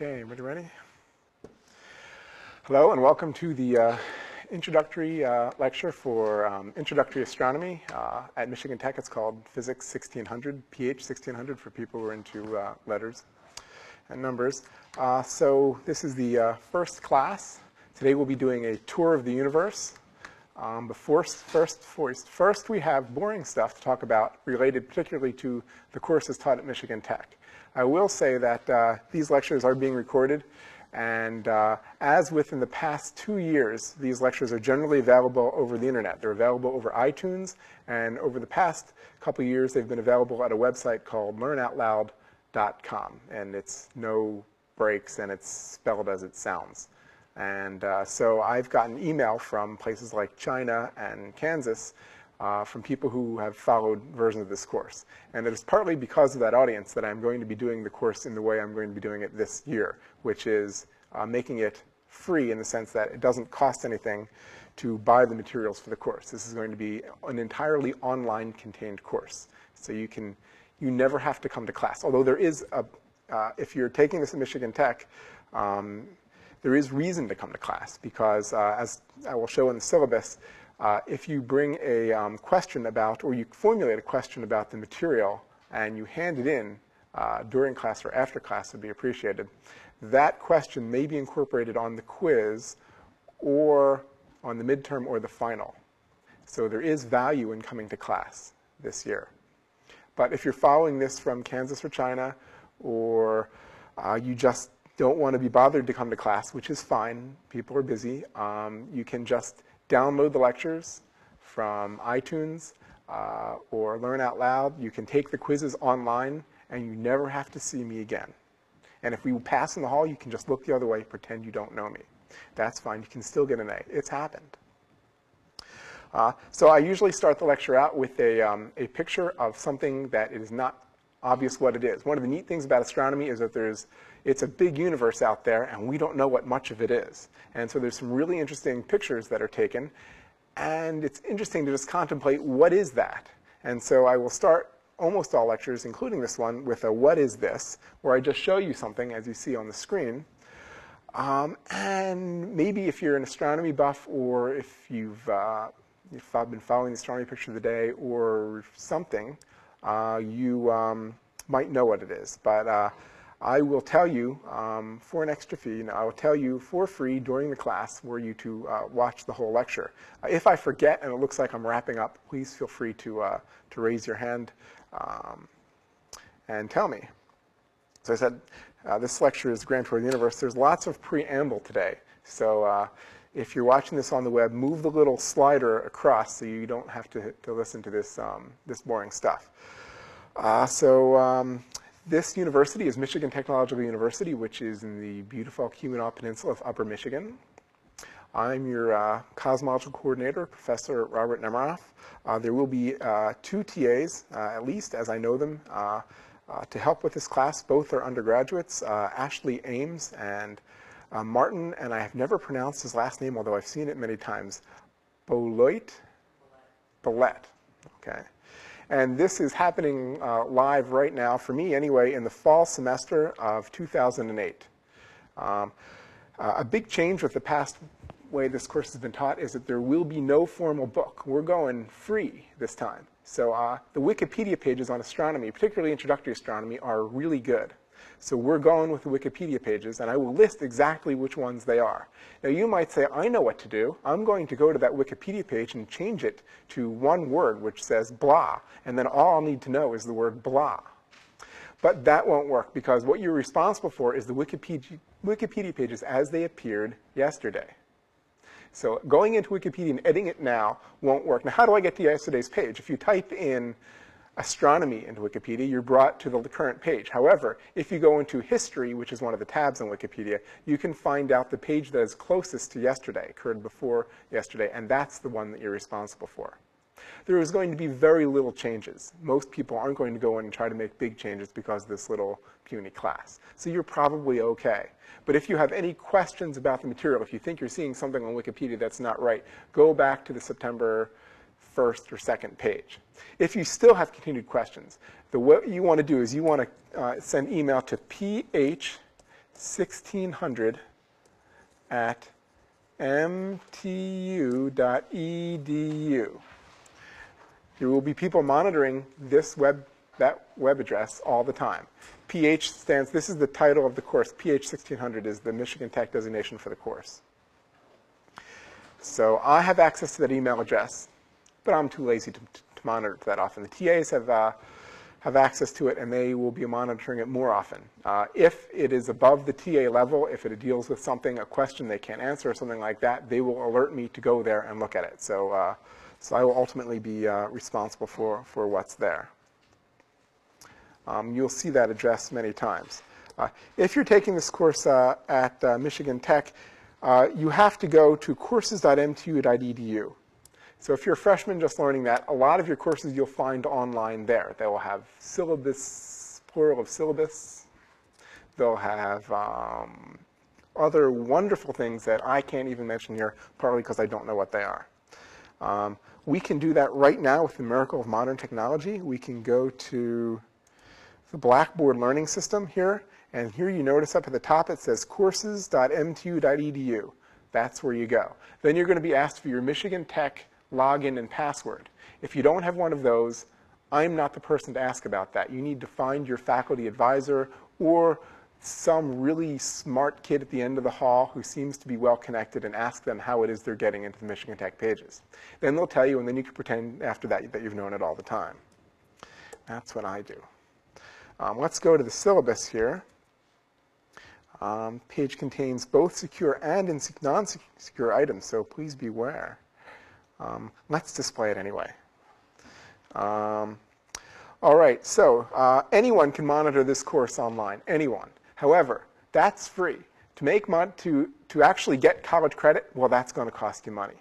Okay, everybody ready? Hello, and welcome to the uh, introductory uh, lecture for um, introductory astronomy uh, at Michigan Tech. It's called Physics 1600, PH 1600 for people who are into uh, letters and numbers. Uh, so this is the uh, first class. Today we'll be doing a tour of the universe. Um, before, first, first, first, we have boring stuff to talk about related particularly to the courses taught at Michigan Tech. I will say that uh, these lectures are being recorded, and uh, as within the past two years, these lectures are generally available over the internet. They're available over iTunes, and over the past couple years, they've been available at a website called learnoutloud.com, and it's no breaks, and it's spelled as it sounds. And uh, so I've gotten email from places like China and Kansas uh, from people who have followed versions of this course. And it is partly because of that audience that I'm going to be doing the course in the way I'm going to be doing it this year, which is uh, making it free in the sense that it doesn't cost anything to buy the materials for the course. This is going to be an entirely online contained course. So you can, you never have to come to class. Although there is a, uh, if you're taking this at Michigan Tech, um, there is reason to come to class because uh, as I will show in the syllabus, uh, if you bring a um, question about, or you formulate a question about the material and you hand it in uh, during class or after class would be appreciated, that question may be incorporated on the quiz or on the midterm or the final. So there is value in coming to class this year. But if you're following this from Kansas or China, or uh, you just don't want to be bothered to come to class, which is fine, people are busy, um, you can just download the lectures from iTunes uh, or Learn Out Loud. You can take the quizzes online, and you never have to see me again. And if we pass in the hall, you can just look the other way, pretend you don't know me. That's fine. You can still get an A. It's happened. Uh, so I usually start the lecture out with a, um, a picture of something that is not obvious what it is. One of the neat things about astronomy is that there's it's a big universe out there, and we don't know what much of it is. And so there's some really interesting pictures that are taken, and it's interesting to just contemplate what is that. And so I will start almost all lectures, including this one, with a what is this, where I just show you something, as you see on the screen. Um, and maybe if you're an astronomy buff, or if you've, uh, if I've been following the astronomy picture of the day, or something, uh, you um, might know what it is. But uh, I will tell you um, for an extra fee, and I will tell you for free during the class were you to uh, watch the whole lecture. Uh, if I forget and it looks like I'm wrapping up, please feel free to, uh, to raise your hand um, and tell me. So I said, uh, this lecture is Grand Tour of the Universe. There's lots of preamble today. So uh, if you're watching this on the web, move the little slider across so you don't have to, to listen to this, um, this boring stuff. Uh, so um, this university is Michigan Technological University, which is in the beautiful Keweenaw Peninsula of Upper Michigan. I'm your uh, cosmological coordinator, Professor Robert Nemiroff. Uh, there will be uh, two TAs, uh, at least as I know them, uh, uh, to help with this class. Both are undergraduates, Ashley Ames and Martin, and I have never pronounced his last name, although I've seen it many times, Boloit? Bolette. Okay. And this is happening uh, live right now, for me anyway, in the fall semester of 2008. Um, uh, a big change with the past way this course has been taught is that there will be no formal book. We're going free this time. So uh, the Wikipedia pages on astronomy, particularly introductory astronomy, are really good. So we're going with the Wikipedia pages, and I will list exactly which ones they are. Now you might say, I know what to do. I'm going to go to that Wikipedia page and change it to one word which says blah, and then all I'll need to know is the word blah. But that won't work because what you're responsible for is the Wikipedia, Wikipedia pages as they appeared yesterday. So going into Wikipedia and editing it now won't work. Now, how do I get to yesterday's page? If you type in astronomy into Wikipedia, you're brought to the current page. However, if you go into history, which is one of the tabs on Wikipedia, you can find out the page that is closest to yesterday, occurred before yesterday, and that's the one that you're responsible for. There is going to be very little changes. Most people aren't going to go in and try to make big changes because of this little puny class. So you're probably okay. But if you have any questions about the material, if you think you're seeing something on Wikipedia that's not right, go back to the September first or second page. If you still have continued questions, the what you want to do is you want to uh, send email to ph16 1600 at mtu.edu. There will be people monitoring this web, that web address all the time. PH stands, this is the title of the course. PH 1600 is the Michigan Tech designation for the course. So I have access to that email address, but I'm too lazy to, to monitor it that often. The TAs have, uh, have access to it, and they will be monitoring it more often. Uh, if it is above the TA level, if it deals with something, a question they can't answer or something like that, they will alert me to go there and look at it. So, uh, so I will ultimately be uh, responsible for, for what's there. Um, you'll see that address many times. Uh, if you're taking this course uh, at Michigan Tech, you have to go to courses.mtu.edu. So if you're a freshman just learning that, a lot of your courses you'll find online there. They will have syllabus, plural of syllabus. They'll have um, other wonderful things that I can't even mention here, partly because I don't know what they are. Um, we can do that right now with the miracle of modern technology. We can go to the Blackboard Learning System here, and here you notice up at the top it says courses.mtu.edu. That's where you go. Then you're going to be asked for your Michigan Tech login and password. If you don't have one of those, I'm not the person to ask about that. You need to find your faculty advisor or some really smart kid at the end of the hall who seems to be well connected and ask them how it is they're getting into the Michigan Tech pages. Then they'll tell you, and then you can pretend after that that you've known it all the time. That's what I do. Um, let's go to the syllabus here. Um, page contains both secure and non-secure items, so please beware. Um, let's display it anyway. Um, all right, so uh, anyone can monitor this course online, anyone. However, that's free. To make to, to actually get college credit, well, that's going to cost you money.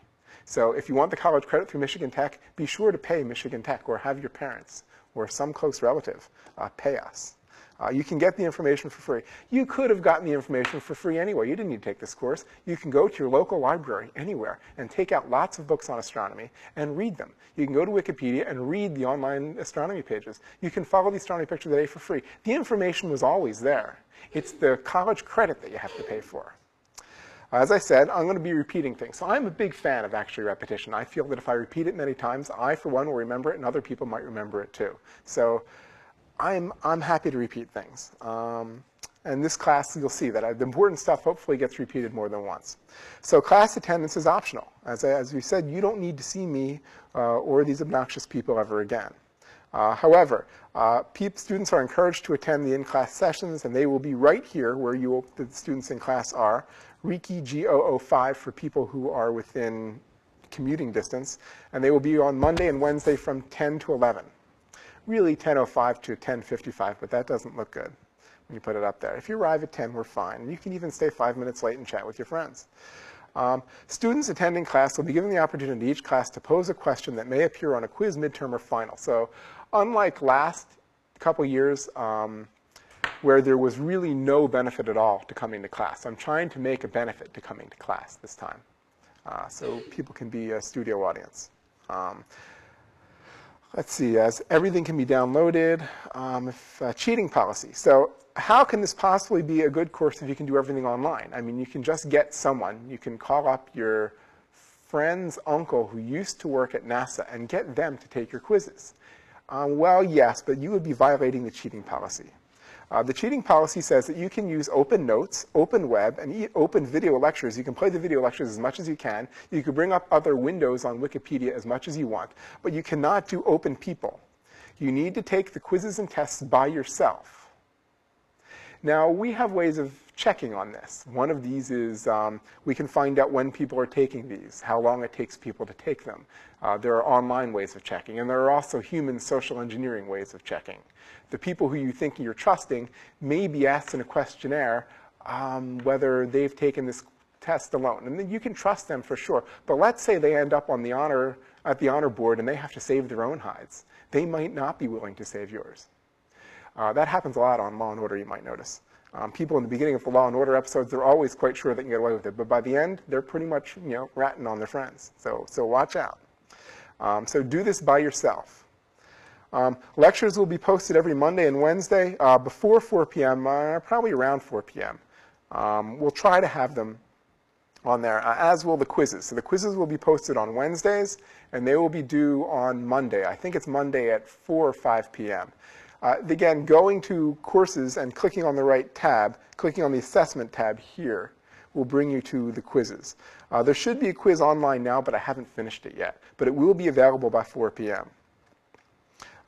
So if you want the college credit through Michigan Tech, be sure to pay Michigan Tech or have your parents or some close relative uh, pay us. Uh, you can get the information for free. You could have gotten the information for free anyway. You didn't need to take this course. You can go to your local library anywhere and take out lots of books on astronomy and read them. You can go to Wikipedia and read the online astronomy pages. You can follow the astronomy picture of the day for free. The information was always there. It's the college credit that you have to pay for. As I said, I'm going to be repeating things. So I'm a big fan of actually repetition. I feel that if I repeat it many times, I, for one, will remember it, and other people might remember it too. So I'm, I'm happy to repeat things. Um, and this class, you'll see that the important stuff hopefully gets repeated more than once. So class attendance is optional. As, as we said, you don't need to see me uh, or these obnoxious people ever again. Uh, however, uh, students are encouraged to attend the in-class sessions, and they will be right here where you the students in class are. Rekhi G005 for people who are within commuting distance, and they will be on Monday and Wednesday from 10 to 11 really 10.05 to 10.55, but that doesn't look good when you put it up there. If you arrive at 10, we're fine. You can even stay five minutes late and chat with your friends. Um, students attending class will be given the opportunity each class to pose a question that may appear on a quiz, midterm, or final. So unlike last couple years um, where there was really no benefit at all to coming to class, I'm trying to make a benefit to coming to class this time. Uh, so people can be a studio audience. Um, let's see, as everything can be downloaded, um, if, uh, cheating policy. So how can this possibly be a good course if you can do everything online? I mean, you can just get someone. You can call up your friend's uncle who used to work at NASA and get them to take your quizzes. Um, well, yes, but you would be violating the cheating policy. Uh, the cheating policy says that you can use open notes, open web, and open video lectures. You can play the video lectures as much as you can. You can bring up other windows on Wikipedia as much as you want, but you cannot do open people. You need to take the quizzes and tests by yourself. Now, we have ways of checking on this. One of these is um, we can find out when people are taking these, how long it takes people to take them. Uh, there are online ways of checking, and there are also human social engineering ways of checking the people who you think you're trusting may be asked in a questionnaire um, whether they've taken this test alone. And then you can trust them for sure. But let's say they end up on the honor, at the honor board and they have to save their own hides. They might not be willing to save yours. Uh, that happens a lot on Law and Order, you might notice. Um, people in the beginning of the Law and Order episodes, they're always quite sure they can get away with it. But by the end, they're pretty much, you know, ratting on their friends. So, so watch out. Um, so do this by yourself. Um, lectures will be posted every Monday and Wednesday uh, before 4 p.m., uh, probably around 4 p.m. Um, we'll try to have them on there, uh, as will the quizzes. So the quizzes will be posted on Wednesdays, and they will be due on Monday. I think it's Monday at 4 or 5 p.m. Uh, again, going to courses and clicking on the right tab, clicking on the assessment tab here, will bring you to the quizzes. Uh, there should be a quiz online now, but I haven't finished it yet. But it will be available by 4 p.m.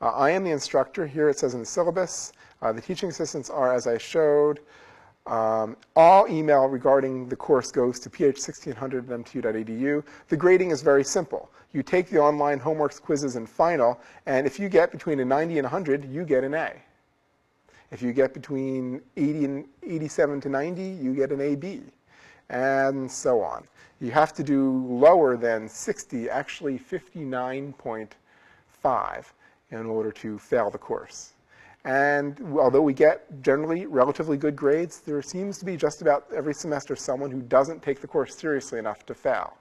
Uh, I am the instructor. Here it says in the syllabus. Uh, the teaching assistants are, as I showed, um, all email regarding the course goes to ph1600 mtu.edu. The grading is very simple. You take the online homeworks, quizzes, and final, and if you get between a 90 and 100, you get an A. If you get between 80 and 87 to 90, you get an AB, and so on. You have to do lower than 60, actually 59.5, in order to fail the course. And although we get generally relatively good grades, there seems to be just about every semester someone who doesn't take the course seriously enough to fail.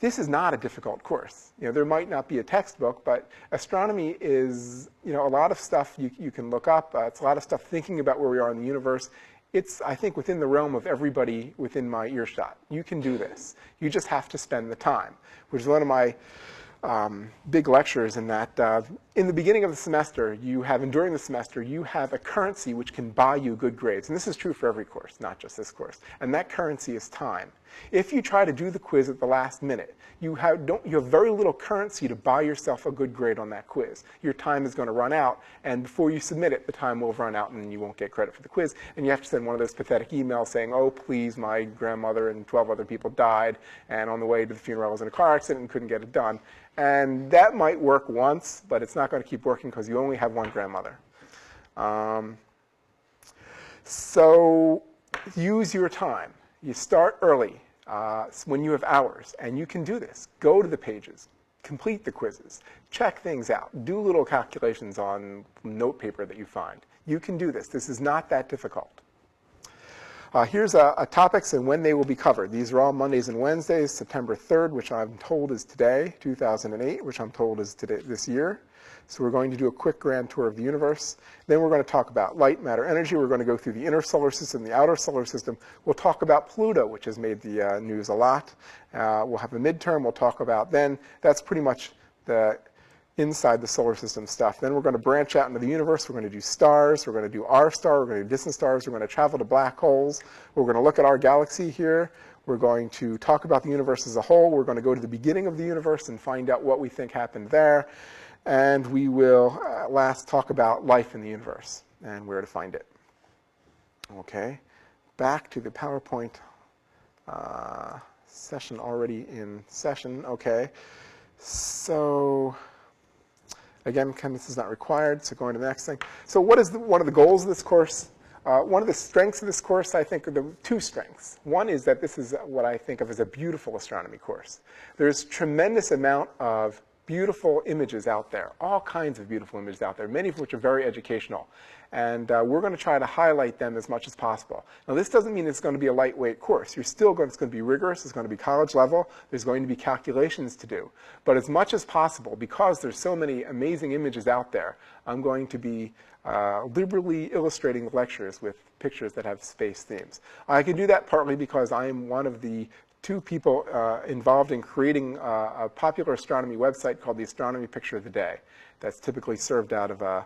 This is not a difficult course. You know, there might not be a textbook, but astronomy is, you know, a lot of stuff you, you can look up. Uh, it's a lot of stuff thinking about where we are in the universe. It's, I think, within the realm of everybody within my earshot. You can do this. You just have to spend the time, which is one of my um, big lectures in that uh, in the beginning of the semester, you have, and during the semester, you have a currency which can buy you good grades. And this is true for every course, not just this course. And that currency is time. If you try to do the quiz at the last minute, you have, don't, you have very little currency to buy yourself a good grade on that quiz. Your time is going to run out, and before you submit it, the time will run out, and you won't get credit for the quiz. And you have to send one of those pathetic emails saying, oh, please, my grandmother and 12 other people died, and on the way to the funeral I was in a car accident and couldn't get it done. And that might work once, but it's not going to keep working because you only have one grandmother. Um, so use your time. You start early uh, when you have hours, and you can do this. Go to the pages, complete the quizzes, check things out, do little calculations on note paper that you find. You can do this. This is not that difficult. Uh, here's a, a, topics and when they will be covered. These are all Mondays and Wednesdays, September 3rd, which I'm told is today, 2008, which I'm told is today this year. So we're going to do a quick grand tour of the universe. Then we're going to talk about light, matter, energy. We're going to go through the inner solar system, the outer solar system. We'll talk about Pluto, which has made the uh, news a lot. Uh, we'll have a midterm. We'll talk about then. That's pretty much the inside the solar system stuff. Then we're going to branch out into the universe. We're going to do stars. We're going to do our star. We're going to do distant stars. We're going to travel to black holes. We're going to look at our galaxy here. We're going to talk about the universe as a whole. We're going to go to the beginning of the universe and find out what we think happened there. And we will uh, last talk about life in the universe and where to find it. Okay, back to the PowerPoint uh, session already in session. Okay, so Again, chemist is not required, so going to the next thing. So what is the, one of the goals of this course? Uh, one of the strengths of this course, I think, are the two strengths. One is that this is what I think of as a beautiful astronomy course. There's tremendous amount of beautiful images out there, all kinds of beautiful images out there, many of which are very educational. And uh, we're going to try to highlight them as much as possible. Now, this doesn't mean it's going to be a lightweight course. You're still going, it's going to be rigorous. It's going to be college level. There's going to be calculations to do. But as much as possible, because there's so many amazing images out there, I'm going to be uh, liberally illustrating lectures with pictures that have space themes. I can do that partly because I am one of the two people uh, involved in creating uh, a popular astronomy website called the Astronomy Picture of the Day. That's typically served out of uh,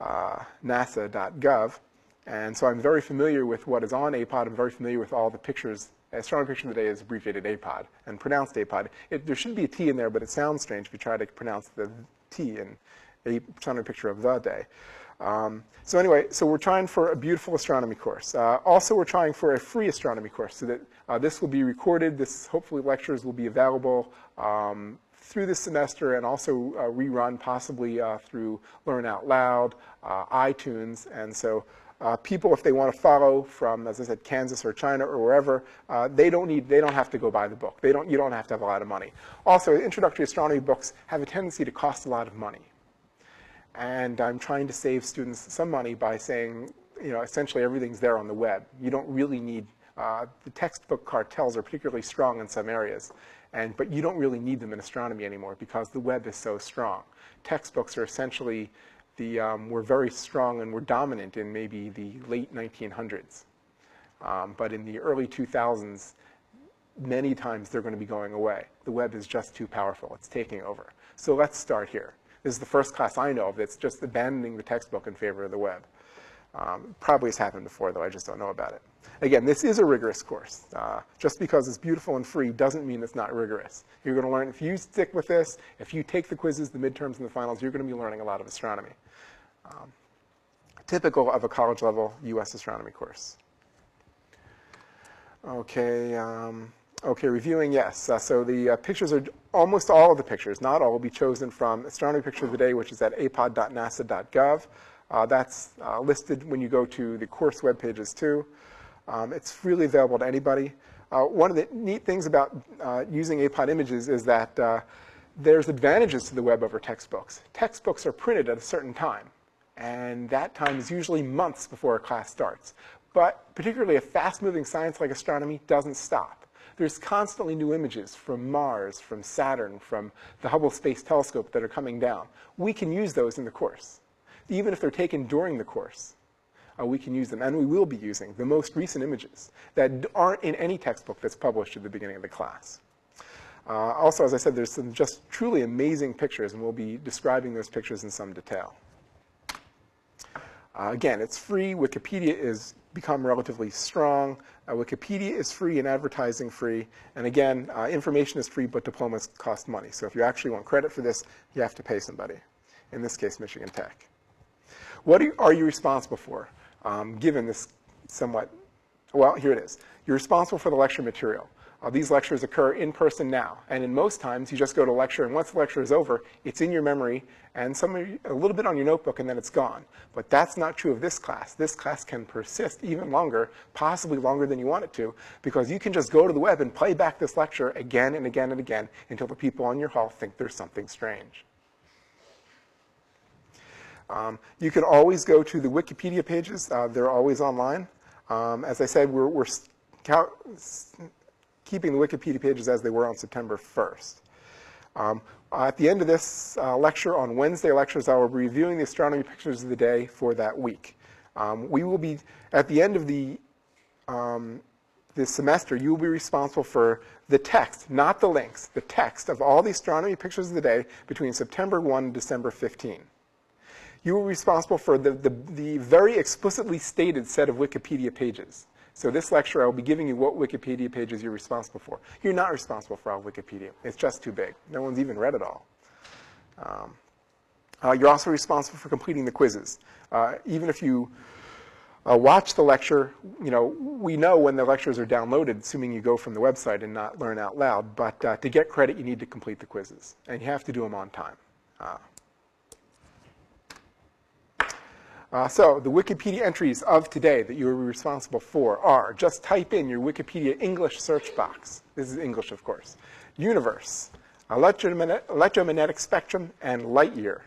uh nasa.gov. And so I'm very familiar with what is on APOD. I'm very familiar with all the pictures. Astronomy Picture of the Day is abbreviated APOD and pronounced APOD. It, there shouldn't be a T in there, but it sounds strange if you try to pronounce the T in Astronomy Picture of the Day. Um, so anyway, so we're trying for a beautiful astronomy course. Uh, also, we're trying for a free astronomy course so that uh, this will be recorded. This hopefully lectures will be available um, through this semester and also uh, rerun possibly uh, through Learn Out Loud, uh, iTunes. And so uh, people, if they want to follow from, as I said, Kansas or China or wherever, uh, they don't need, they don't have to go buy the book. They don't, you don't have to have a lot of money. Also, introductory astronomy books have a tendency to cost a lot of money. And I'm trying to save students some money by saying, you know, essentially everything's there on the web. You don't really need, uh, the textbook cartels are particularly strong in some areas, and, but you don't really need them in astronomy anymore because the web is so strong. Textbooks are essentially, the, um, were very strong and were dominant in maybe the late 1900s. Um, but in the early 2000s, many times they're going to be going away. The web is just too powerful. It's taking over. So let's start here. This is the first class I know of that's just abandoning the textbook in favor of the web. Um, probably has happened before, though I just don't know about it. Again, this is a rigorous course. Uh, just because it's beautiful and free doesn't mean it's not rigorous. You're going to learn, if you stick with this, if you take the quizzes, the midterms, and the finals, you're going to be learning a lot of astronomy. Um, typical of a college level U.S. astronomy course. Okay, um, okay, reviewing, yes. Uh, so the uh, pictures are, almost all of the pictures, not all, will be chosen from Astronomy Picture of the Day, which is at apod.nasa.gov. Uh, that's uh, listed when you go to the course web pages too. Um, it's freely available to anybody. Uh, one of the neat things about uh, using APOD images is that there's advantages to the web over textbooks. Textbooks are printed at a certain time, and that time is usually months before a class starts. But particularly a fast-moving science like astronomy doesn't stop. There's constantly new images from Mars, from Saturn, from the Hubble Space Telescope that are coming down. We can use those in the course. Even if they're taken during the course, uh, we can use them, and we will be using the most recent images that aren't in any textbook that's published at the beginning of the class. Uh, also, as I said, there's some just truly amazing pictures, and we'll be describing those pictures in some detail. Uh, again, it's free. Wikipedia is become relatively strong. Uh, Wikipedia is free and advertising free. And again, uh, information is free, but diplomas cost money. So if you actually want credit for this, you have to pay somebody. In this case, Michigan Tech. What are you, are you responsible for, um, given this somewhat, well, here it is. You're responsible for the lecture material. Uh, these lectures occur in person now, and in most times you just go to lecture, and once the lecture is over, it's in your memory, and some, a little bit on your notebook, and then it's gone. But that's not true of this class. This class can persist even longer, possibly longer than you want it to, because you can just go to the web and play back this lecture again and again and again until the people on your hall think there's something strange. Um, you can always go to the Wikipedia pages. Uh, they're always online. Um, as I said, we're, we're keeping the Wikipedia pages as they were on September 1st. Um, at the end of this uh, lecture, on Wednesday lectures, I will be reviewing the astronomy pictures of the day for that week. Um, we will be, at the end of the um, this semester, you will be responsible for the text, not the links, the text of all the astronomy pictures of the day between September 1 and December 15. You are responsible for the, the, the very explicitly stated set of Wikipedia pages. So this lecture, I will be giving you what Wikipedia pages you're responsible for. You're not responsible for all Wikipedia. It's just too big. No one's even read it all. Um, uh, you're also responsible for completing the quizzes. Uh, even if you uh, watch the lecture, you know, we know when the lectures are downloaded, assuming you go from the website and not learn out loud. But uh, to get credit, you need to complete the quizzes. And you have to do them on time. Uh, so the Wikipedia entries of today that you are responsible for are, just type in your Wikipedia English search box. This is English, of course. Universe, electromagnetic, electromagnetic spectrum, and light year.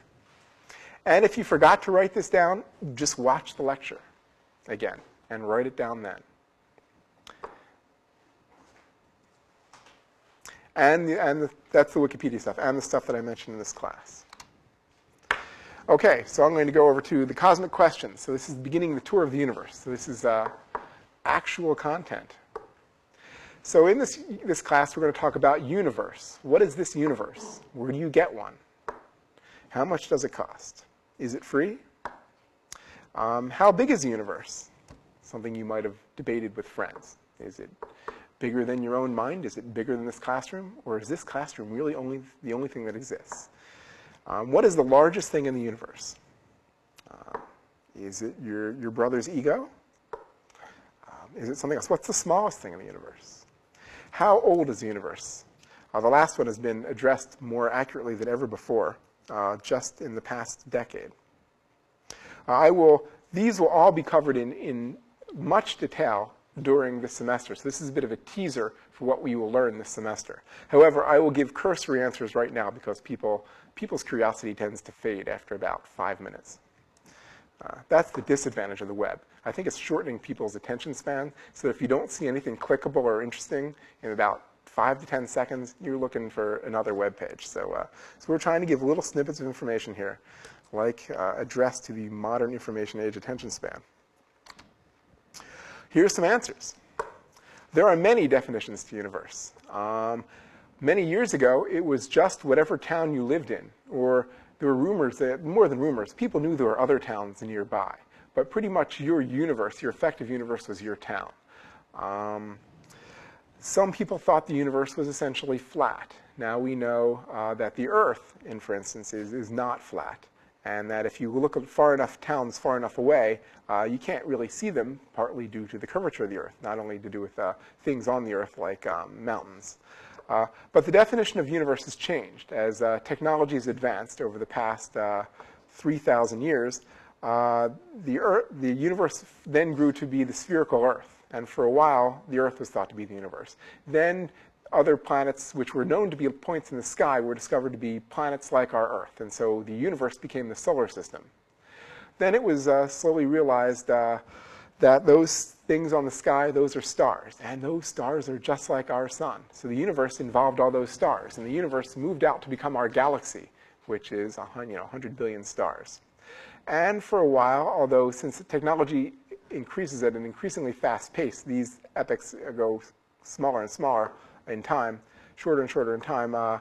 And if you forgot to write this down, just watch the lecture again and write it down then. And, the, and the, that's the Wikipedia stuff and the stuff that I mentioned in this class. Okay, so I'm going to go over to the cosmic questions. So this is beginning the tour of the universe. So this is uh, actual content. So in this, this class, we're going to talk about universe. What is this universe? Where do you get one? How much does it cost? Is it free? Um, how big is the universe? Something you might have debated with friends. Is it bigger than your own mind? Is it bigger than this classroom? Or is this classroom really only the only thing that exists? Um, what is the largest thing in the universe? Uh, is it your, your brother's ego? Um, is it something else? What's the smallest thing in the universe? How old is the universe? Uh, the last one has been addressed more accurately than ever before, uh, just in the past decade. Uh, I will, these will all be covered in, in much detail during the semester. So this is a bit of a teaser for what we will learn this semester. However, I will give cursory answers right now because people people's curiosity tends to fade after about five minutes. Uh, that's the disadvantage of the web. I think it's shortening people's attention span so if you don't see anything clickable or interesting in about five to 10 seconds, you're looking for another web page. So, uh, so we're trying to give little snippets of information here, like uh, addressed to the modern information age attention span. Here's some answers. There are many definitions to universe. Um, many years ago, it was just whatever town you lived in, or there were rumors that, more than rumors, people knew there were other towns nearby. But pretty much your universe, your effective universe, was your town. Um, some people thought the universe was essentially flat. Now we know uh, that the Earth, in for instance, is, is not flat. And that if you look at far enough towns far enough away, uh, you can't really see them, partly due to the curvature of the Earth, not only to do with uh, things on the Earth like um, mountains. Uh, but the definition of universe has changed. As uh, technology has advanced over the past uh, 3,000 years, uh, the, Earth, the universe then grew to be the spherical Earth. And for a while, the Earth was thought to be the universe. Then other planets, which were known to be points in the sky, were discovered to be planets like our Earth. And so the universe became the solar system. Then it was uh, slowly realized uh, that those things on the sky, those are stars. And those stars are just like our sun. So the universe involved all those stars. And the universe moved out to become our galaxy, which is you know, 100 billion stars. And for a while, although since technology increases at an increasingly fast pace, these epochs go smaller and smaller in time, shorter and shorter in time. Uh,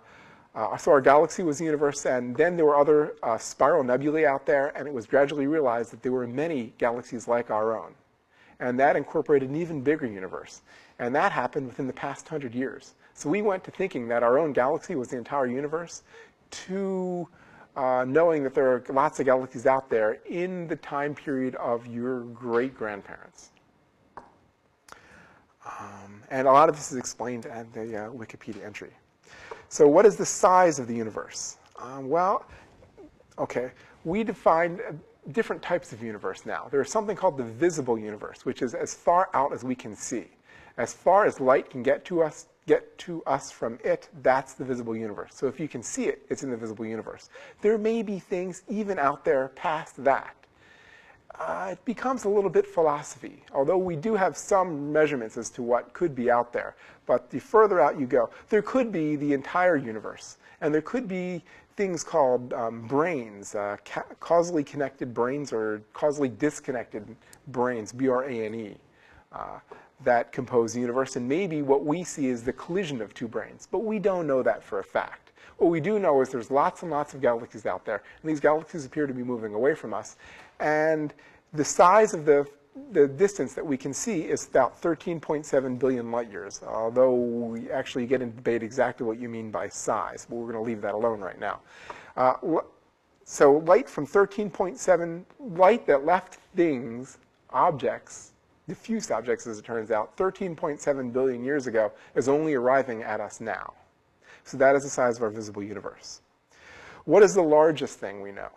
uh, so our galaxy was the universe, and then there were other uh, spiral nebulae out there, and it was gradually realized that there were many galaxies like our own. And that incorporated an even bigger universe. And that happened within the past hundred years. So we went to thinking that our own galaxy was the entire universe to uh, knowing that there are lots of galaxies out there in the time period of your great grandparents. Um, and a lot of this is explained at the uh, Wikipedia entry. So, what is the size of the universe? Um, well, okay, we define different types of universe now. There's something called the visible universe, which is as far out as we can see. As far as light can get to us, get to us from it, that's the visible universe. So if you can see it, it's in the visible universe. There may be things even out there past that. Uh, it becomes a little bit philosophy, although we do have some measurements as to what could be out there. But the further out you go, there could be the entire universe, and there could be things called um, branes, uh, ca causally connected branes or causally disconnected branes, B-R-A-N-E. Uh, that compose the universe, and maybe what we see is the collision of two branes, But we don't know that for a fact. What we do know is there's lots and lots of galaxies out there, and these galaxies appear to be moving away from us. And the size of the, the distance that we can see is about 13.7 billion light years, although we actually get into debate exactly what you mean by size, but we're going to leave that alone right now. Uh, so light from 13.7, light that left things, objects, diffuse objects, as it turns out, 13.7 billion years ago, is only arriving at us now. So that is the size of our visible universe. What is the largest thing we know?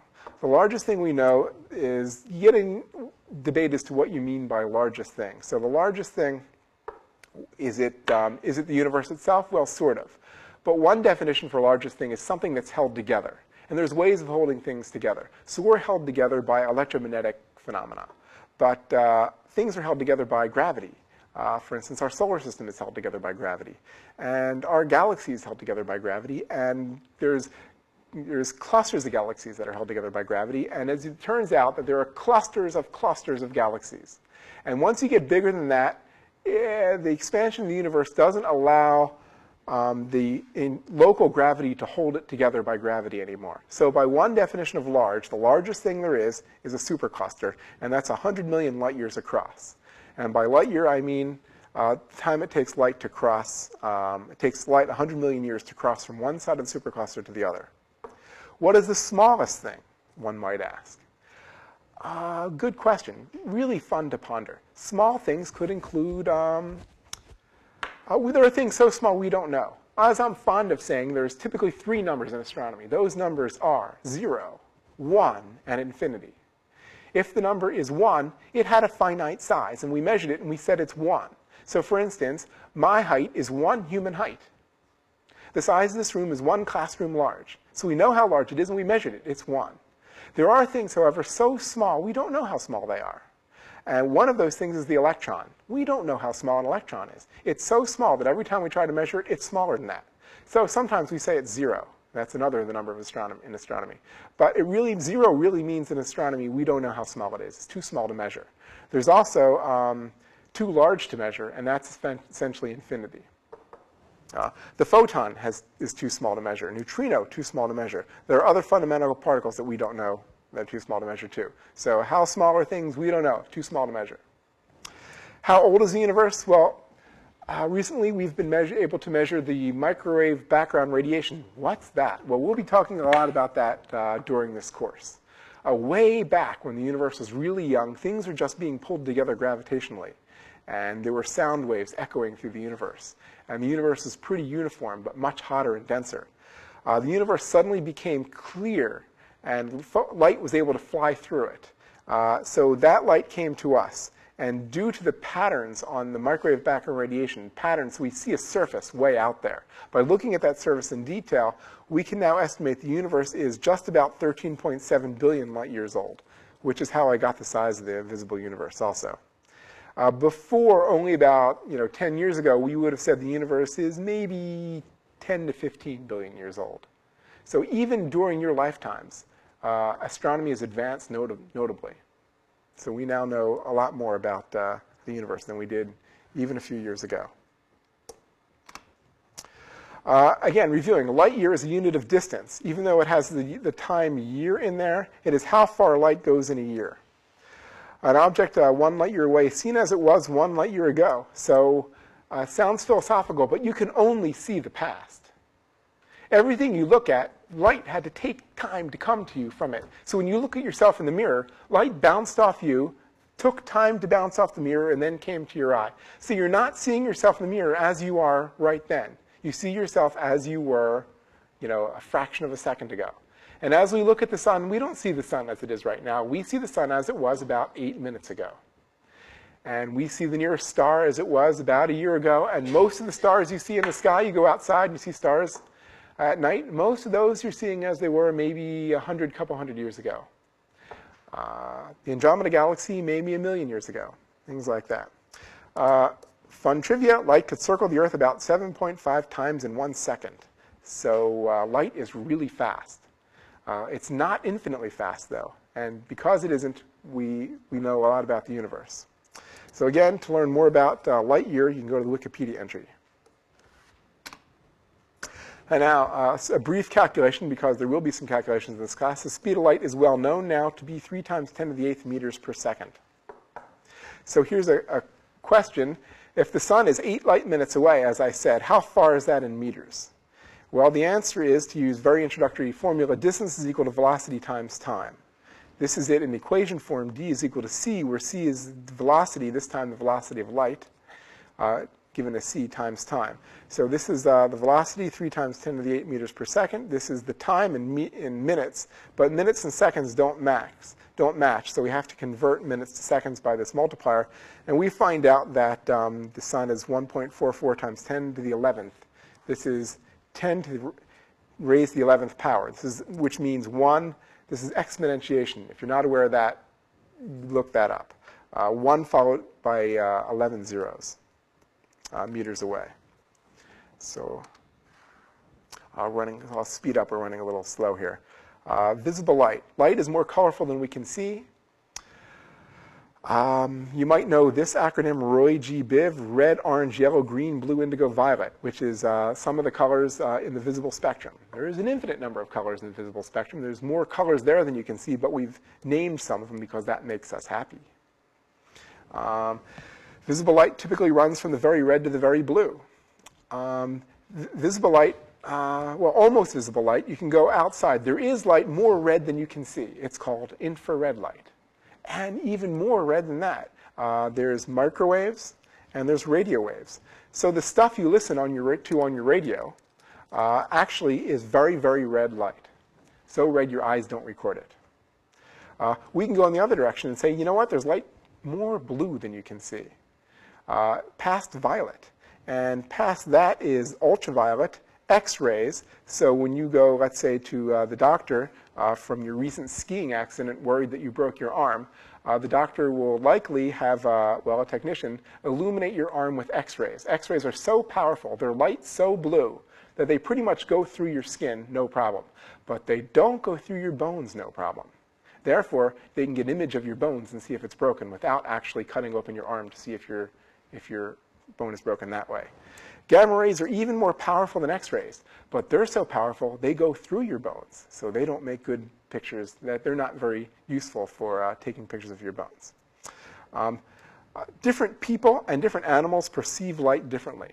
The largest thing we know is getting debate as to what you mean by largest thing. So the largest thing, is it, um, is it the universe itself? Well, sort of. But one definition for largest thing is something that's held together. And there's ways of holding things together. So we're held together by electromagnetic phenomena. But uh, things are held together by gravity. Uh, for instance, our solar system is held together by gravity. And our galaxy is held together by gravity. And there's, there's clusters of galaxies that are held together by gravity. And as it turns out, that there are clusters of clusters of galaxies. And once you get bigger than that, eh, the expansion of the universe doesn't allow um, the local gravity to hold it together by gravity anymore. So by one definition of large, the largest thing there is is a supercluster, and that's 100 million light years across. And by light year, I mean uh, time it takes light to cross, um, it takes light 100 million years to cross from one side of the supercluster to the other. What is the smallest thing, one might ask? Uh, good question. Really fun to ponder. Small things could include um, uh, there are things so small we don't know. As I'm fond of saying, there's typically three numbers in astronomy. Those numbers are 0, 1, and infinity. If the number is 1, it had a finite size, and we measured it and we said it's 1. So for instance, my height is one human height. The size of this room is one classroom large. So we know how large it is, and we measured it. It's 1. There are things, however, so small, we don't know how small they are. And one of those things is the electron. We don't know how small an electron is. It's so small that every time we try to measure it, it's smaller than that. So sometimes we say it's zero. That's another the number of astronomy, in astronomy. But it really, zero really means in astronomy, we don't know how small it is. It's too small to measure. There's also um, too large to measure, and that's essentially infinity. Uh, the photon has, is too small to measure. Neutrino, too small to measure. There are other fundamental particles that we don't know that are too small to measure too. So how small are things? We don't know. Too small to measure. How old is the universe? Well, uh, recently we've been measure, able to measure the microwave background radiation. What's that? Well, we'll be talking a lot about that uh, during this course. Uh, way back when the universe was really young, things were just being pulled together gravitationally. And there were sound waves echoing through the universe. And the universe is pretty uniform, but much hotter and denser. Uh, the universe suddenly became clear, and light was able to fly through it. Uh, so that light came to us. And due to the patterns on the microwave background radiation, patterns, we see a surface way out there. By looking at that surface in detail, we can now estimate the universe is just about 13.7 billion light years old, which is how I got the size of the visible universe also. Uh, before, only about you know 10 years ago, we would have said the universe is maybe 10 to 15 billion years old. So even during your lifetimes, uh, astronomy has advanced not notably. So we now know a lot more about uh, the universe than we did even a few years ago. Uh, again, reviewing, a light year is a unit of distance. Even though it has the, the time year in there, it is how far light goes in a year. An object uh, one light year away, seen as it was one light year ago. So uh, sounds philosophical, but you can only see the past. Everything you look at light had to take time to come to you from it. So when you look at yourself in the mirror, light bounced off you, took time to bounce off the mirror, and then came to your eye. So you're not seeing yourself in the mirror as you are right then. You see yourself as you were, you know, a fraction of a second ago. And as we look at the sun, we don't see the sun as it is right now. We see the sun as it was about eight minutes ago. And we see the nearest star as it was about a year ago. And most of the stars you see in the sky, you go outside and you see stars at night, most of those you're seeing as they were maybe a hundred, couple hundred years ago. Uh, the Andromeda Galaxy, maybe a million years ago, things like that. Uh, fun trivia, light could circle the Earth about 7.5 times in one second. So uh, light is really fast. Uh, it's not infinitely fast, though. And because it isn't, we, we know a lot about the universe. So again, to learn more about uh, light year, you can go to the Wikipedia entry. And now, uh, a brief calculation, because there will be some calculations in this class. The speed of light is well known now to be 3 times 10 to the 8th meters per second. So here's a, a question. If the sun is 8 light minutes away, as I said, how far is that in meters? Well, the answer is to use very introductory formula, distance is equal to velocity times time. This is it in equation form. d is equal to c, where c is velocity, this time the velocity of light. Uh, given as c times time. So this is uh, the velocity, 3 times 10 to the 8 meters per second. This is the time in, in minutes, but minutes and seconds don't max, don't match. So we have to convert minutes to seconds by this multiplier. And we find out that um, the sun is 1.44 times 10 to the 11th. This is 10 to raise the 11th power. This is, which means 1, this is exponentiation. If you're not aware of that, look that up. Uh, 1 followed by uh, 11 zeros uh, meters away. So uh, running, I'll speed up, we're running a little slow here. Uh, visible light. Light is more colorful than we can see. Um, you might know this acronym, Roy G. Biv, red, orange, yellow, green, blue, indigo, violet, which is uh, some of the colors uh, in the visible spectrum. There is an infinite number of colors in the visible spectrum. There's more colors there than you can see, but we've named some of them because that makes us happy. Um, Visible light typically runs from the very red to the very blue. Um, visible light, uh, well, almost visible light, you can go outside. There is light more red than you can see. It's called infrared light. And even more red than that, uh, there's microwaves and there's radio waves. So the stuff you listen on your, to on your radio uh, actually is very, very red light. So red your eyes don't record it. Uh, we can go in the other direction and say, you know what, there's light more blue than you can see uh, past violet. And past that is ultraviolet, X-rays. So when you go, let's say, to uh, the doctor uh, from your recent skiing accident, worried that you broke your arm, uh, the doctor will likely have, uh, well, a technician, illuminate your arm with X-rays. X-rays are so powerful, they're light so blue, that they pretty much go through your skin, no problem. But they don't go through your bones, no problem. Therefore, they can get an image of your bones and see if it's broken without actually cutting open your arm to see if you're if your bone is broken that way. Gamma rays are even more powerful than X-rays, but they're so powerful they go through your bones, so they don't make good pictures. That they're not very useful for uh, taking pictures of your bones. Um, uh, different people and different animals perceive light differently.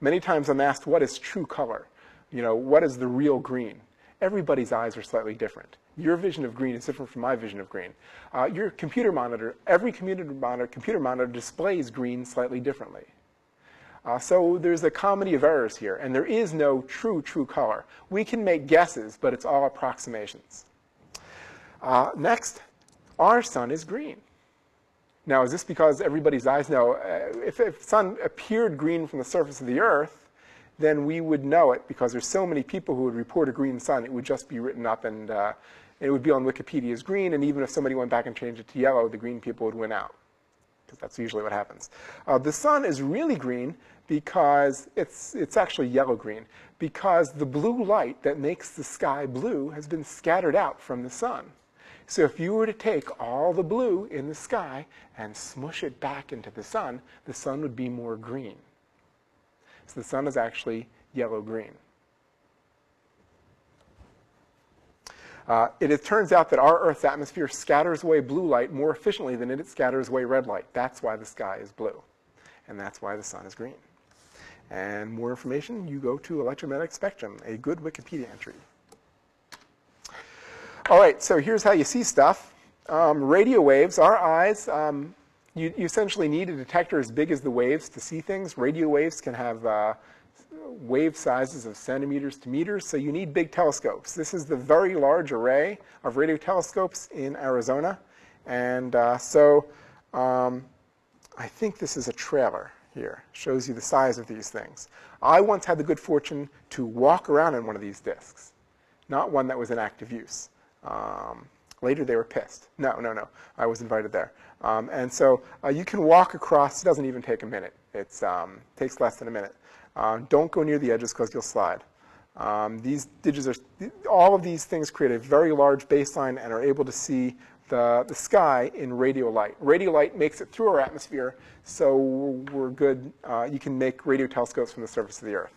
Many times I'm asked, what is true color? You know, what is the real green? Everybody's eyes are slightly different. Your vision of green is different from my vision of green. Uh, your computer monitor, every computer monitor, computer monitor displays green slightly differently. Uh, so there's a comedy of errors here, and there is no true, true color. We can make guesses, but it's all approximations. Uh, next, our sun is green. Now, is this because everybody's eyes know? Uh, if, if sun appeared green from the surface of the Earth, then we would know it because there's so many people who would report a green sun, it would just be written up and uh, it would be on Wikipedia as green, and even if somebody went back and changed it to yellow, the green people would win out because that's usually what happens. Uh, the sun is really green because it's, it's actually yellow-green, because the blue light that makes the sky blue has been scattered out from the sun. So if you were to take all the blue in the sky and smush it back into the sun, the sun would be more green. So the sun is actually yellow-green. Uh, it, turns out that our Earth's atmosphere scatters away blue light more efficiently than it scatters away red light. That's why the sky is blue. And that's why the sun is green. And more information, you go to electromagnetic spectrum, a good Wikipedia entry. All right, so here's how you see stuff. Um, radio waves, our eyes, um, you, you, essentially need a detector as big as the waves to see things. Radio waves can have uh, wave sizes of centimeters to meters, so you need big telescopes. This is the very large array of radio telescopes in Arizona. And uh, so um, I think this is a trailer here. Shows you the size of these things. I once had the good fortune to walk around in one of these discs, not one that was in active use. Um, later they were pissed. No, no, no. I was invited there. Um, and so uh, you can walk across. It doesn't even take a minute. It um, takes less than a minute. Uh, don't go near the edges because you'll slide. Um, these digits are, all of these things create a very large baseline and are able to see the, the sky in radio light. Radio light makes it through our atmosphere, so we're good. Uh, you can make radio telescopes from the surface of the Earth.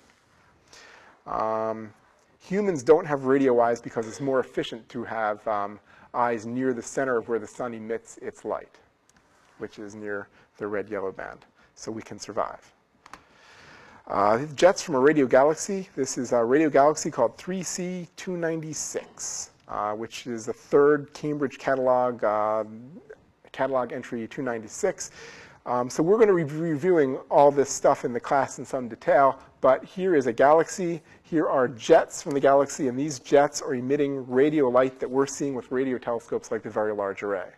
Um, humans don't have radio eyes because it's more efficient to have um, eyes near the center of where the sun emits its light, which is near the red-yellow band, so we can survive. Uh, jets from a radio galaxy. This is a radio galaxy called 3C296, uh, which is the third Cambridge catalog, uh, catalog entry 296. Um, so we're going to be reviewing all this stuff in the class in some detail, but here is a galaxy. Here are jets from the galaxy, and these jets are emitting radio light that we're seeing with radio telescopes like the Very Large Array.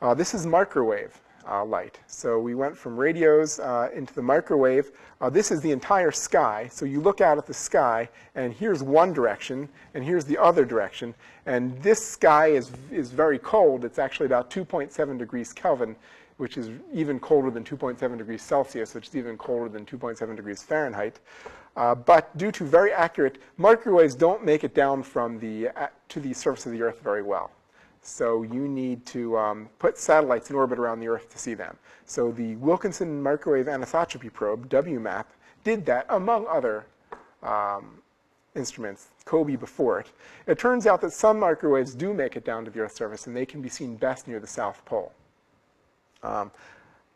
Uh, this is microwave uh, light. So we went from radios uh, into the microwave. Uh, this is the entire sky. So you look out at the sky, and here's one direction, and here's the other direction. And this sky is, is very cold. It's actually about 2.7 degrees Kelvin, which is even colder than 2.7 degrees Celsius, which is even colder than 2.7 degrees Fahrenheit. Uh, but due to very accurate, microwaves don't make it down from the, uh, to the surface of the Earth very well. So you need to um, put satellites in orbit around the Earth to see them. So the Wilkinson Microwave Anisotropy Probe, WMAP, did that among other um, instruments, COBE before it. It turns out that some microwaves do make it down to the Earth's surface, and they can be seen best near the South Pole. Um,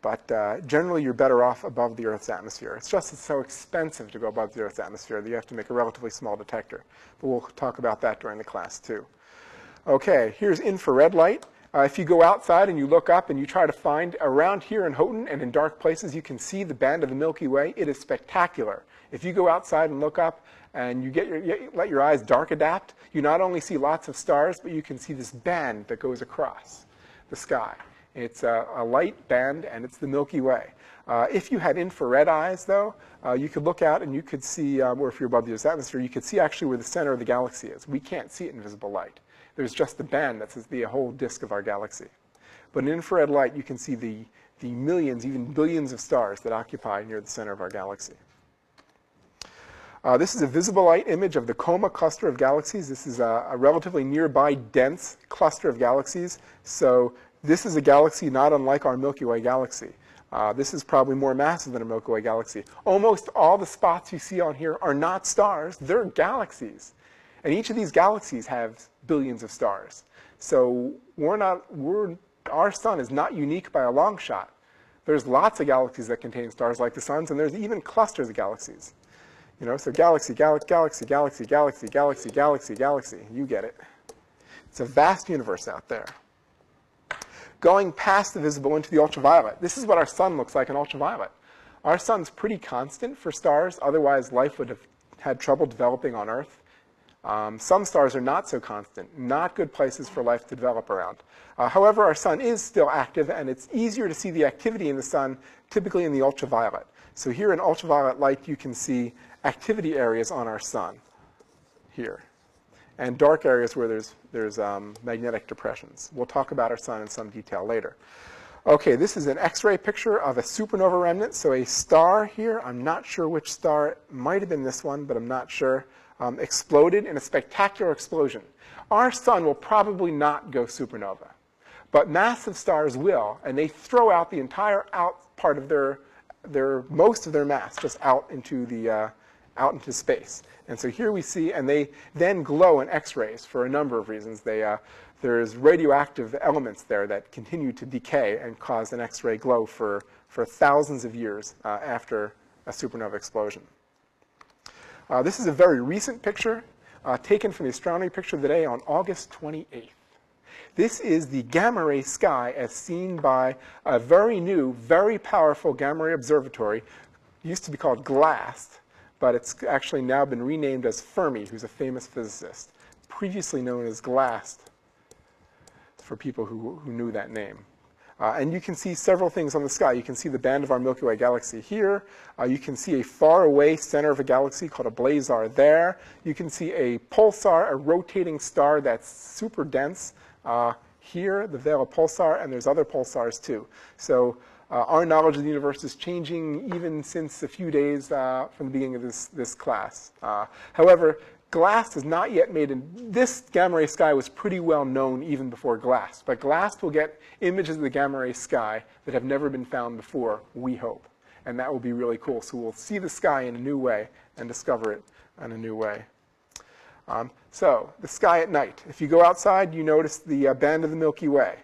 but uh, generally, you're better off above the Earth's atmosphere. It's just it's so expensive to go above the Earth's atmosphere that you have to make a relatively small detector. But we'll talk about that during the class, too. Okay, here's infrared light. Uh, if you go outside and you look up and you try to find around here in Houghton and in dark places, you can see the band of the Milky Way. It is spectacular. If you go outside and look up and you get your, you let your eyes dark adapt, you not only see lots of stars, but you can see this band that goes across the sky. It's a, a light band, and it's the Milky Way. Uh, if you had infrared eyes, though, uh, you could look out and you could see, um, or if you're above the Earth's atmosphere, you could see actually where the center of the galaxy is. We can't see it in visible light. There's just the band that's the whole disk of our galaxy. But in infrared light, you can see the, the millions, even billions of stars that occupy near the center of our galaxy. Uh, this is a visible light image of the Coma cluster of galaxies. This is a, a, relatively nearby dense cluster of galaxies. So This is a galaxy not unlike our Milky Way galaxy. Uh, this is probably more massive than a Milky Way galaxy. Almost all the spots you see on here are not stars, they're galaxies. And each of these galaxies have billions of stars. So we're not, we're, our sun is not unique by a long shot. There's lots of galaxies that contain stars like the suns, and there's even clusters of galaxies. You know, so galaxy, gal galaxy, galaxy, galaxy, galaxy, galaxy, galaxy. You get it. It's a vast universe out there. Going past the visible into the ultraviolet. This is what our sun looks like in ultraviolet. Our sun's pretty constant for stars, otherwise life would have had trouble developing on Earth. Um, some stars are not so constant, not good places for life to develop around. Uh, however, our sun is still active, and it's easier to see the activity in the sun typically in the ultraviolet. So here in ultraviolet light, you can see activity areas on our sun here, and dark areas where there's, there's um, magnetic depressions. We'll talk about our sun in some detail later. Okay, this is an X-ray picture of a supernova remnant. So a star here, I'm not sure which star, it might have been this one, but I'm not sure um, exploded in a spectacular explosion. Our sun will probably not go supernova, but massive stars will, and they throw out the entire out part of their, their most of their mass just out into the uh, out into space. And so here we see, and they then glow in X-rays for a number of reasons. They, uh, there's radioactive elements there that continue to decay and cause an X-ray glow for, for thousands of years uh, after a supernova explosion. Uh, this is a very recent picture uh, taken from the astronomy picture of the day on August 28th. This is the gamma ray sky as seen by a very new, very powerful gamma ray observatory, used to be called GLAST, but it's actually now been renamed as Fermi, who's a famous physicist, previously known as GLAST for people who, who knew that name. Uh, and you can see several things on the sky. You can see the band of our Milky Way galaxy here. Uh, you can see a far away center of a galaxy called a blazar there. You can see a pulsar, a rotating star that's super dense uh, here, the Vela pulsar, and there's other pulsars too. So uh, our knowledge of the universe is changing even since a few days uh, from the beginning of this, this class. Uh, however, GLAST is not yet made, an, this gamma ray sky was pretty well known even before GLAST, but GLAST will get images of the gamma ray sky that have never been found before, we hope. And that will be really cool. So we'll see the sky in a new way and discover it in a new way. Um, so the sky at night. If you go outside, you notice the uh, band of the Milky Way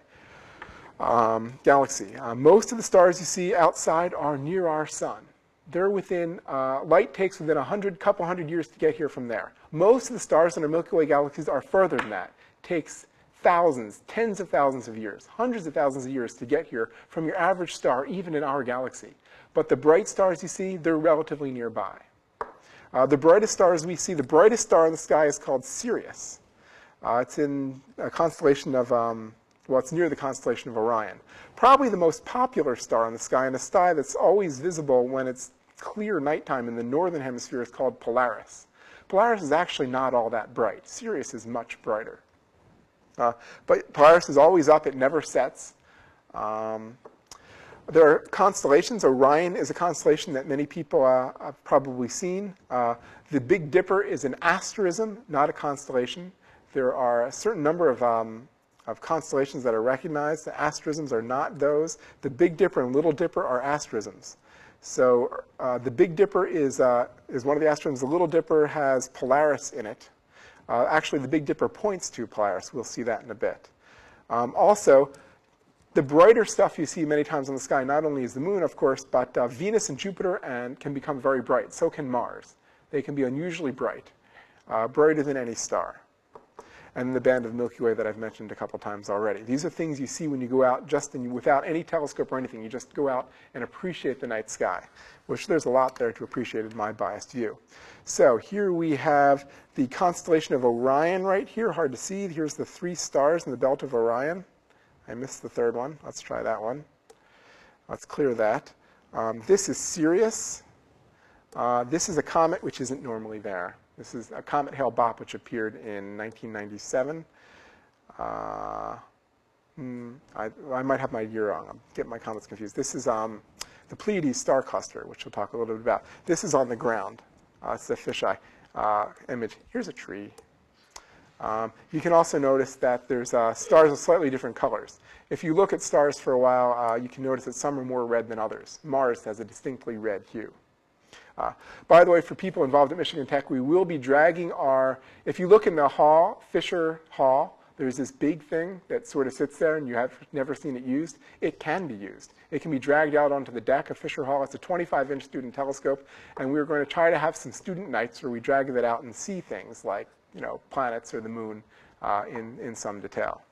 um, galaxy. Uh, most of the stars you see outside are near our sun. They're within, uh, light takes within a hundred, couple hundred years to get here from there. Most of the stars in our Milky Way galaxies are further than that. It takes thousands, tens of thousands of years, hundreds of thousands of years to get here from your average star, even in our galaxy. But the bright stars you see, they're relatively nearby. Uh, the brightest stars we see, the brightest star in the sky is called Sirius. Uh, it's in a constellation of um, well, it's near the constellation of Orion. Probably the most popular star in the sky, and a star that's always visible when it's clear nighttime in the northern hemisphere is called Polaris. Polaris is actually not all that bright. Sirius is much brighter. Uh, but Polaris is always up. It never sets. Um, there are constellations. Orion is a constellation that many people uh, have probably seen. Uh, the Big Dipper is an asterism, not a constellation. There are a certain number of um, of constellations that are recognized. The asterisms are not those. The Big Dipper and Little Dipper are asterisms. So uh, the Big Dipper is, uh, is one of the asterisms. The Little Dipper has Polaris in it. Uh, actually, the Big Dipper points to Polaris. We'll see that in a bit. Um, also, the brighter stuff you see many times in the sky not only is the moon, of course, but uh, Venus and Jupiter and can become very bright. So can Mars. They can be unusually bright, uh, brighter than any star and the band of Milky Way that I've mentioned a couple times already. These are things you see when you go out just in, without any telescope or anything. You just go out and appreciate the night sky, which there's a lot there to appreciate in my biased view. So here we have the constellation of Orion right here, hard to see. Here's the three stars in the belt of Orion. I missed the third one. Let's try that one. Let's clear that. Um, this is Sirius. Uh, this is a comet which isn't normally there. This is a comet Hale-Bopp, which appeared in 1997. Uh, hmm, I, I, might have my year wrong. I'm getting my comets confused. This is um, the Pleiades star cluster, which we'll talk a little bit about. This is on the ground. Uh, it's a fisheye uh, image. Here's a tree. Um, you can also notice that there's uh, stars of slightly different colors. If you look at stars for a while, uh, you can notice that some are more red than others. Mars has a distinctly red hue. Uh, by the way, for people involved at Michigan Tech, we will be dragging our, if you look in the hall, Fisher Hall, there's this big thing that sort of sits there and you have never seen it used. It can be used. It can be dragged out onto the deck of Fisher Hall. It's a 25-inch student telescope, and we're going to try to have some student nights where we drag that out and see things like, you know, planets or the moon uh, in, in some detail.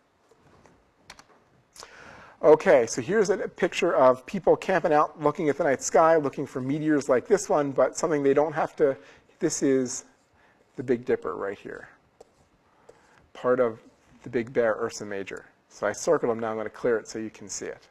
Okay, so here's a picture of people camping out looking at the night sky, looking for meteors like this one, but something they don't have to, this is the Big Dipper right here. Part of the Big Bear Ursa Major. So I circled them now, I'm going to clear it so you can see it.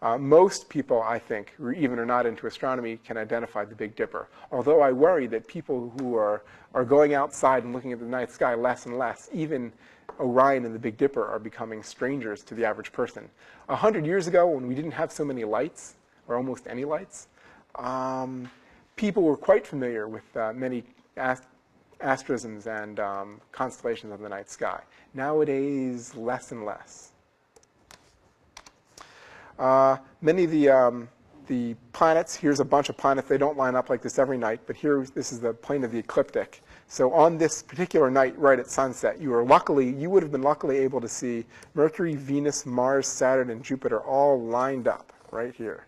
Uh, most people, I think, who even are not into astronomy, can identify the Big Dipper. Although I worry that people who are, are going outside and looking at the night sky less and less, even Orion and the Big Dipper are becoming strangers to the average person. A hundred years ago, when we didn't have so many lights, or almost any lights, um, people were quite familiar with uh, many ast asterisms and um, constellations of the night sky. Nowadays, less and less. Uh, many of the, um, the planets, here's a bunch of planets, they don't line up like this every night, but here, this is the plane of the ecliptic. So on this particular night, right at sunset, you are luckily, you would have been luckily able to see Mercury, Venus, Mars, Saturn, and Jupiter all lined up right here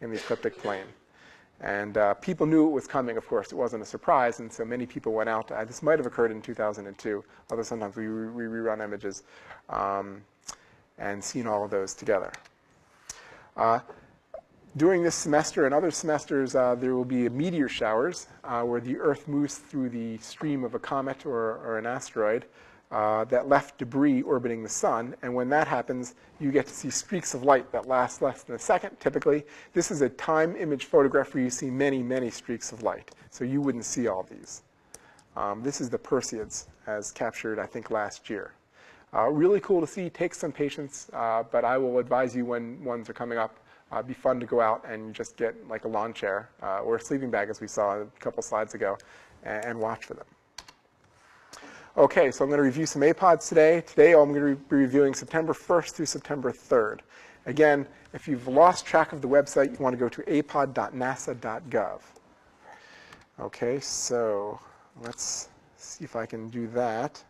in the ecliptic plane. And uh, people knew it was coming, of course. It wasn't a surprise, and so many people went out. Uh, this might have occurred in 2002, although sometimes we, we rerun images um, and seen all of those together. Uh, during this semester and other semesters, uh, there will be meteor showers uh, where the Earth moves through the stream of a comet or, or an asteroid uh, that left debris orbiting the sun. And when that happens, you get to see streaks of light that last less than a second, typically. This is a time image photograph where you see many, many streaks of light. So you wouldn't see all these. Um, this is the Perseids, as captured, I think, last year. Uh, really cool to see. Takes some patience, uh, but I will advise you when ones are coming up uh, be fun to go out and just get like a lawn chair uh, or a sleeping bag, as we saw a couple slides ago, and, and watch for them. Okay, so I'm going to review some APODs today. Today I'm going to be reviewing September 1st through September 3rd. Again, if you've lost track of the website, you want to go to apod.nasa.gov. Okay, so let's see if I can do that.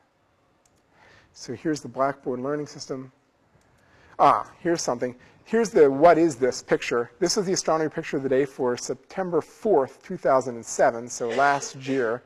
So here's the Blackboard learning system. Ah, here's something. Here's the what is this picture. This is the astronomy picture of the day for September 4th, 2007, so last year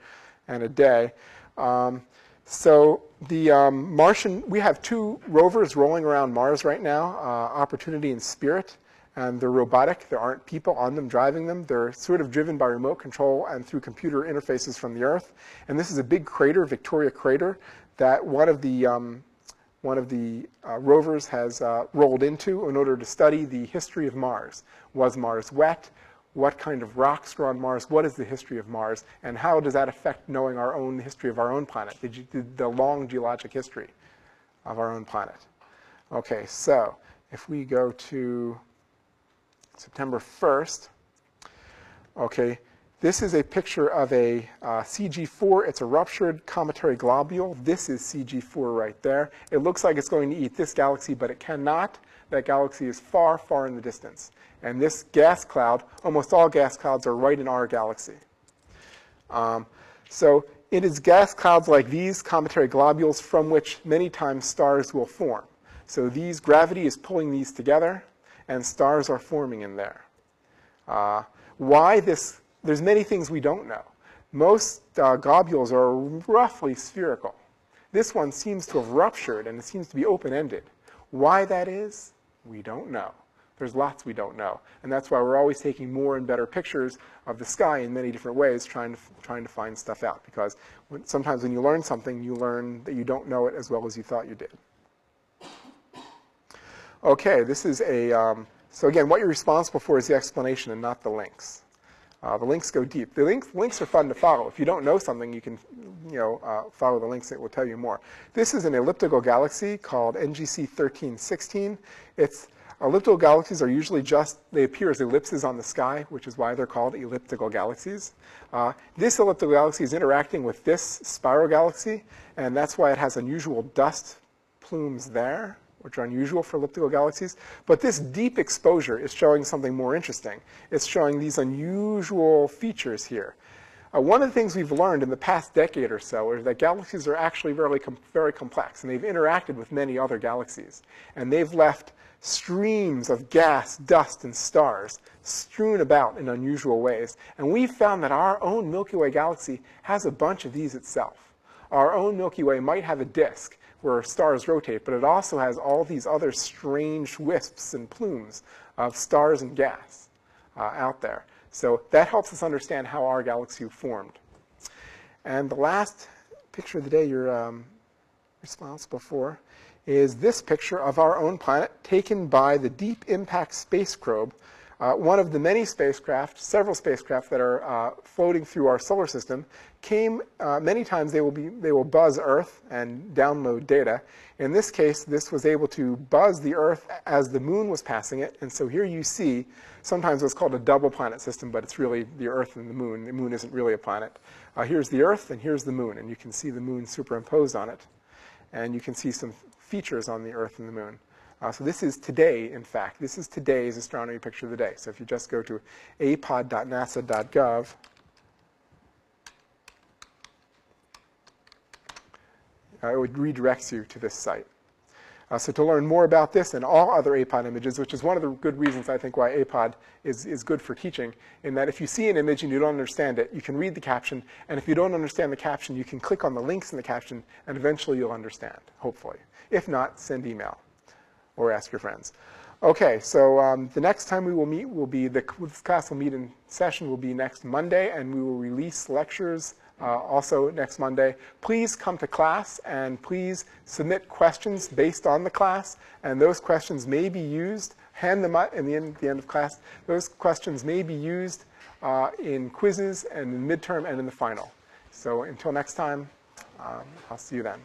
and a day. Um, so the um, Martian, we have two rovers rolling around Mars right now, uh, Opportunity and Spirit, and they're robotic. There aren't people on them driving them. They're sort of driven by remote control and through computer interfaces from the Earth. And this is a big crater, Victoria Crater, that one of the um, one of the uh, rovers has uh, rolled into in order to study the history of Mars. Was Mars wet? What kind of rocks are on Mars? What is the history of Mars? And how does that affect knowing our own history of our own planet, the, the long geologic history of our own planet? Okay, so if we go to September 1st, okay, this is a picture of a uh, CG4. It's a ruptured cometary globule. This is CG4 right there. It looks like it's going to eat this galaxy, but it cannot. That galaxy is far, far in the distance. And this gas cloud, almost all gas clouds are right in our galaxy. Um, so it is gas clouds like these, cometary globules, from which many times stars will form. So these, gravity is pulling these together, and stars are forming in there. Uh, why this there's many things we don't know. Most uh, globules are roughly spherical. This one seems to have ruptured and it seems to be open-ended. Why that is, we don't know. There's lots we don't know. And that's why we're always taking more and better pictures of the sky in many different ways, trying to, trying to find stuff out. Because when, sometimes when you learn something, you learn that you don't know it as well as you thought you did. Okay, this is a, um, so again, what you're responsible for is the explanation and not the links. Uh, the links go deep. The links, links are fun to follow. If you don't know something, you can you know, uh, follow the links. It will tell you more. This is an elliptical galaxy called NGC 1316. It's Elliptical galaxies are usually just, they appear as ellipses on the sky, which is why they're called elliptical galaxies. Uh, this elliptical galaxy is interacting with this spiral galaxy, and that's why it has unusual dust plumes there, which are unusual for elliptical galaxies. But this deep exposure is showing something more interesting. It's showing these unusual features here. Uh, one of the things we've learned in the past decade or so is that galaxies are actually very, com very complex, and they've interacted with many other galaxies. And they've left streams of gas, dust, and stars strewn about in unusual ways. And we've found that our own Milky Way galaxy has a bunch of these itself. Our own Milky Way might have a disk where stars rotate, but it also has all these other strange wisps and plumes of stars and gas uh, out there. So that helps us understand how our galaxy formed. And the last picture of the day you're um, responsible for is this picture of our own planet taken by the Deep Impact Space Probe, uh, one of the many spacecraft, several spacecraft that are uh, floating through our solar system, came uh, many times they will be they will buzz Earth and download data. In this case, this was able to buzz the Earth as the Moon was passing it, and so here you see sometimes what's called a double planet system, but it's really the Earth and the Moon. The Moon isn't really a planet. Uh, here's the Earth and here's the Moon, and you can see the Moon superimposed on it, and you can see some features on the Earth and the Moon. Uh, so this is today, in fact. This is today's astronomy picture of the day. So if you just go to apod.nasa.gov, it would redirects you to this site. Uh, so to learn more about this and all other APOD images, which is one of the good reasons I think why APOD is, is good for teaching, in that if you see an image and you don't understand it, you can read the caption, and if you don't understand the caption, you can click on the links in the caption, and eventually you'll understand, hopefully. If not, send email or ask your friends. Okay, so um, the next time we will meet will be, the this class will meet in session will be next Monday, and we will release lectures uh, also next Monday. Please come to class and please submit questions based on the class, and those questions may be used, hand them out in the end, the end of class, those questions may be used uh, in quizzes and in midterm and in the final. So until next time, um, I'll see you then.